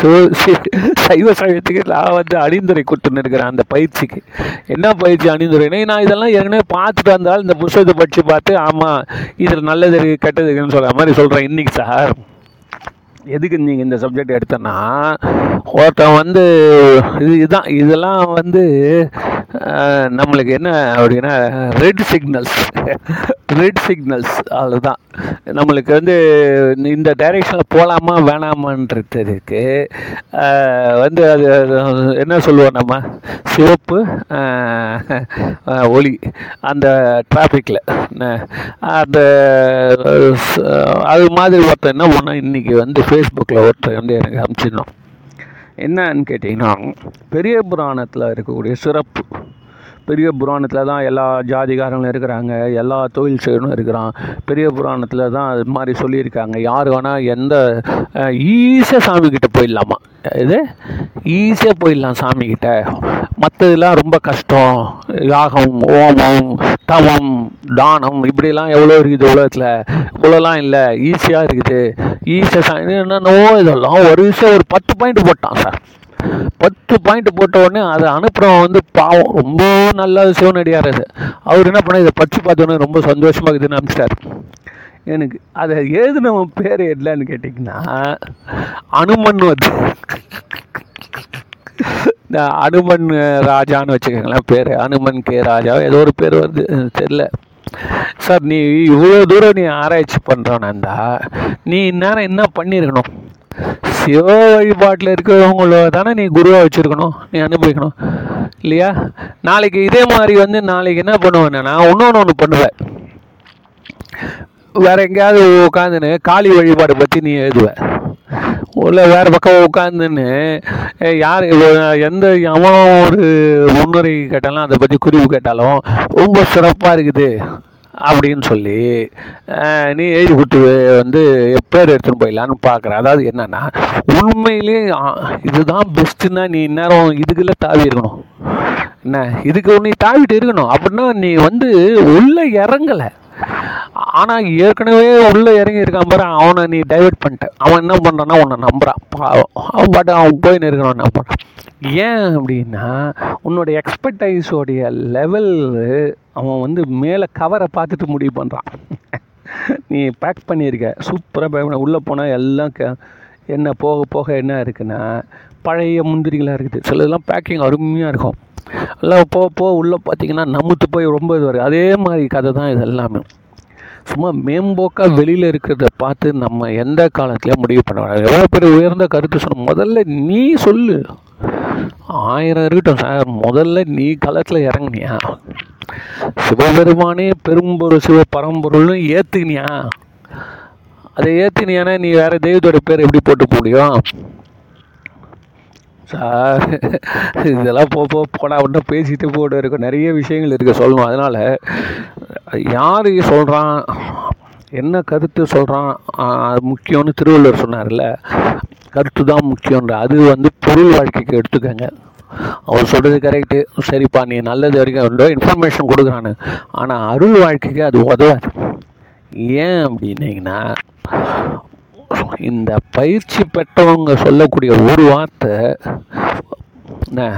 சைவ சைவத்துக்கு நான் வந்து அணிந்துரை கொடுத்துன்னு இருக்கிறேன் அந்த பயிற்சிக்கு. என்ன பயிற்சி அணிந்துரைனா? நான் இதெல்லாம் ஏற்கனவே பார்த்துட்டு வந்தால் இந்த புஸ்தகத்தை படித்து பார்த்து ஆமாம் இதில் நல்லது இருக்குது கெட்டது இருக்குன்னு சொல்கிற மாதிரி சொல்கிறேன் இன்றைக்கி சார் எதுக்கு நீங்கள் இந்த சப்ஜெக்ட் எடுத்தேன்னா ஒருத்தன் வந்து இது இதுதான் இதெல்லாம் வந்து நம்மளுக்கு என்ன அப்படின்னா ரெட் சிக்னல்ஸ் ரெட் சிக்னல்ஸ் அதுதான் நம்மளுக்கு வந்து இந்த டைரெக்ஷனில் போகலாமா வேணாமான்றதுக்கு வந்து அது என்ன சொல்லுவோம் நம்ம? சிவப்பு ஒளி அந்த டிராஃபிக்கில் அந்த அது மாதிரி ஒருத்தர் என்ன பண்ணால் இன்றைக்கி வந்து ஃபேஸ்புக்கில் ஒருத்தர் வந்து எனக்கு அனுப்பிச்சிடணும் என்னன்னு கேட்டிங்கன்னா பெரிய புராணத்தில் இருக்கக்கூடிய சிறப்பு. பெரிய புராணத்தில் தான் எல்லா ஜாதிகாரங்களும் இருக்கிறாங்க எல்லா தொழில் செய்யணும் இருக்கிறான். பெரிய புராணத்தில் தான் அது மாதிரி சொல்லியிருக்காங்க. யார் வேணால் எந்த ஈஸியாக சாமிக்கிட்ட போயிடலாமா? இது? ஈஸியாக போயிடலாம் சாமிக்கிட்ட மற்றதெல்லாம் ரொம்ப கஷ்டம். யாகம் ஓமம் தவம் தானம் இப்படிலாம் எவ்வளோ இருக்குது உலகத்தில்? இவ்வளோலாம் இல்லை. ஈஸியாக இருக்குது. ஈஸியாக சா என்னென்னவோ இதெல்லாம். ஒரு விஷயம் ஒரு பத்து பாயிண்ட் போட்டான் சார். பத்து பாயிண்ட் போட்ட உடனே அதை அனுப்புகிறவன் வந்து பாவம் ரொம்ப நல்ல சிவனடியார் அது. அவர் என்ன பண்ண இதை படித்து பார்த்தோன்னே ரொம்ப சந்தோஷமாக இருக்குதுன்னு அனுப்பிச்சிட்டார். எனக்கு அதை எழுதினவன் பேர் என்னன்னு கேட்டிங்கன்னா அனுமன் வந்து. இந்த அனுமன் ராஜான்னு வச்சுக்கோங்களேன் பேர். அனுமன் கே ராஜா ஏதோ ஒரு பேர் வருது தெரில சார் நீ இவ்வளோ தூரம் நீ ஆராய்ச்சி பண்ணுறோன்னா நீ இந்நேரம் என்ன பண்ணியிருக்கணும்? சிவ வழிபாட்டில் இருக்கிறவங்கள தானே நீ குருவாக வச்சுருக்கணும் நீ அனுபவிக்கணும். இல்லையா? நாளைக்கு இதே மாதிரி வந்து நாளைக்கு என்ன பண்ணுவேன்னா நான் இன்னொன்று ஒன்று பண்ணுவேன். வேறு எங்கேயாவது உட்காந்துன்னு காளி வழிபாடு பற்றி நீ எழுதுவ. உள்ள வேறு பக்கம் உட்காந்துன்னு யார் எந்த எவன் ஒரு முன்னுரை கேட்டாலும் அதை பற்றி குறிப்பு கேட்டாலும் ரொம்ப சிறப்பாக இருக்குது. அப்படின்னு சொல்லி நீ எழுதி கொடுத்து வந்து பேர் எடுத்துன்னு போயிடலான்னு பார்க்குற அதாவது என்னன்னா உண்மையிலேயே இதுதான் பெஸ்ட்டுன்னா நீ இந்நேரம் இதுக்குள்ளே தாவி இருக்கணும். என்ன? இதுக்கு நீ தாவிட்டு இருக்கணும். அப்படின்னா நீ வந்து உள்ளே இறங்கலை. ஆனால் ஏற்கனவே உள்ளே இறங்கி இருக்கான் பாரு அவனை நீ டைவர்ட் பண்ணிட்ட. அவன் என்ன பண்ணுறான்னா உன்னை நம்புறான். அவன் பாட்டு அவன் போய் இருக்கிறான் நம்புறான். ஏன் அப்படின்னா உன்னோட எக்ஸ்பர்டைஸோடைய லெவல் அவன் வந்து மேலே கவரை பார்த்துட்டு முடிவு பண்ணுறான் நீ பேக் பண்ணியிருக்க. சூப்பராக பேக் பண்ண உள்ளே போனால் எல்லாம் க என்ன போக போக என்ன இருக்குன்னா பழைய முந்திரிகளாக இருக்குது. சிலதெல்லாம் பேக்கிங் அருமையாக இருக்கும். எல்லாம் போக போக உள்ளே பார்த்தீங்கன்னா நமுத்து போய் ரொம்ப இது வருது. அதே மாதிரி கதை தான் இது எல்லாமே. சும்மா மேம்போக்காக வெளியில் இருக்கிறத பார்த்து நம்ம எந்த காலத்துலேயும் முடிவு பண்ண வேணாம். எவ்வளோ பெரிய உயர்ந்த கருத்து சொன்ன முதல்ல நீ சொல்லு. ஆயிரம் இருக்கட்டும் சார் முதல்ல நீ களத்தில் இறங்குனியா? சிவபெருமானே பெரும்பொருள் சிவ பரம்பொருள்னு ஏற்றுக்கினியா அதை ஏற்றினியானா நீ வேறு தெய்வத்தோட பேர் எப்படி போட்டு முடியும்? சார் இதெல்லாம் போ போ போனால் அப்படின்னா பேசிகிட்டு போட்டு இருக்கும் நிறைய விஷயங்கள் இருக்குது சொல்லணும். அதனால் யார் சொல்கிறான் என்ன கருத்து சொல்கிறான் அது முக்கியம்னு திருவள்ளுவர் சொன்னார்ல. கருத்து தான் முக்கியன்ற அது வந்து பொருள் வாழ்க்கைக்கு எடுத்துக்கங்க. அவர் சொல்கிறது கரெக்டு சரிப்பா நீ நல்லது வரைக்கும் உண்டோ? இன்ஃபர்மேஷன் கொடுக்குறானு. ஆனால் அருள் வாழ்க்கைக்கு அது உதவாது. ஏன் அப்படின்னீங்கன்னா இந்த பயிற்சி பெற்றவங்க சொல்லக்கூடிய ஒரு வார்த்தை என்ன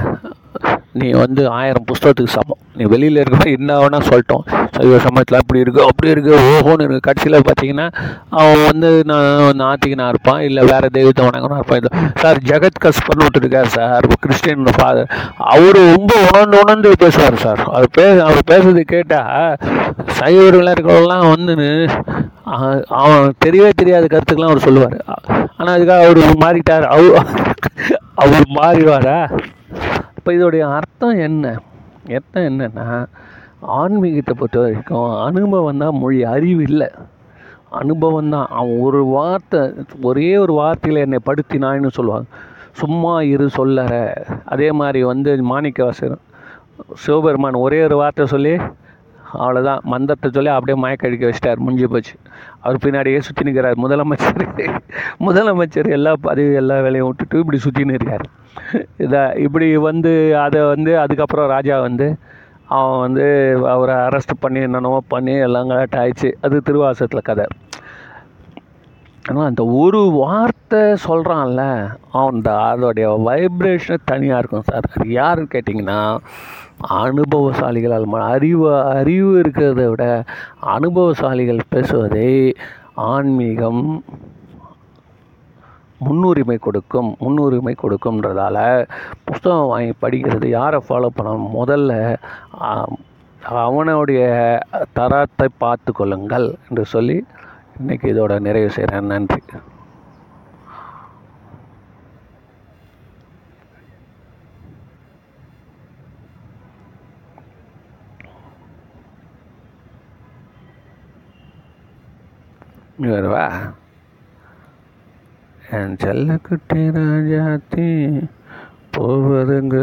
நீ வந்து ஆயிரம் புஸ்தகத்துக்கு சமம். நீ வெளியில் இருக்கிற என்ன வேணால் சொல்லிட்டோம். சைவ சமயத்தில் அப்படி இருக்குது அப்படி இருக்குது ஓஹோன்னு இருக்குது கடைசியில் பார்த்தீங்கன்னா அவன் வந்து நான் நாத்திகனாக இருப்பான் இல்லை வேறு தெய்வத்தை வணங்கணும் இருப்பான். இல்லை சார் ஜெகத் கஸ்பர்னு ஒருத்தர் இருக்கார் சார் கிறிஸ்டியன் ஃபாதர். அவர் ரொம்ப உணர்ந்து உணர்ந்து பேசுவார் சார். அவர் பே அவர் பேசுறது கேட்டால் சைவர்களாக இருக்கிறவங்களாம் வந்து அவன் தெரியவே தெரியாத கருத்துக்கெல்லாம் அவர் சொல்லுவார். ஆனால் அதுக்காக அவர் மாறிட்டார். அவர் அவர் மாறிடுவாரா? இப்போ இதோடைய அர்த்தம் என்ன? அர்த்தம் என்னென்னா ஆன்மீகத்தை பொறுத்த வரைக்கும் அனுபவம் தான் மொழி அறிவு இல்லை. அனுபவம் தான். அவன் ஒரு வார்த்தை ஒரே ஒரு வார்த்தையில் என்னை படுத்தினான்னு சொல்லுவாங்க. சும்மா இரு சொல்லற. அதே மாதிரி வந்து மாணிக்க வாசகர் சிவபெருமான் ஒரே ஒரு வார்த்தை சொல்லி அவ்வளோதான் மந்திரத்தை சொல்லி அப்படியே மயக்கடிக்க வச்சிட்டார். முடிஞ்சு போச்சு. அவர் பின்னாடியே சுற்றி நிற்கிறார் முதலமைச்சர். முதலமைச்சர் எல்லா பதவி எல்லா வேலையும் விட்டுட்டு இப்படி சுற்றின்னு இருக்கார். இதை இப்படி வந்து அதை வந்து அதுக்கப்புறம் ராஜா வந்து அவன் வந்து அவரை அரெஸ்ட் பண்ணி என்னென்னமோ பண்ணி எல்லாம் கரெக்ட் ஆயிடுச்சு. அது திருவாசத்தில் கதை. ஆனால் அந்த ஒரு வார்த்தை சொல்கிறான்ல அவன் அதோடைய வைப்ரேஷன் தனியாக இருக்கும் சார். அது யாருன்னு கேட்டிங்கன்னா அனுபவசாலிகளால் ம- அறிவு அறிவு இருக்கிறத விட அனுபவசாலிகள் பேசுவதை ஆன்மீகம் முன்னுரிமை கொடுக்கும் முன்னுரிமை கொடுக்கும்ன்றதால புஸ்தகம் வாங்கி படிக்கிறது யாரை ஃபாலோ பண்ணணும் முதல்ல அவனுடைய தரத்தை பார்த்து கொள்ளுங்கள் என்று சொல்லி இன்றைக்கி இதோட நிறைவு செய்கிறேன் நன்றி. நீ வருவா என் செல்லக்குட்டி ராஜாத்தி போவதுங்க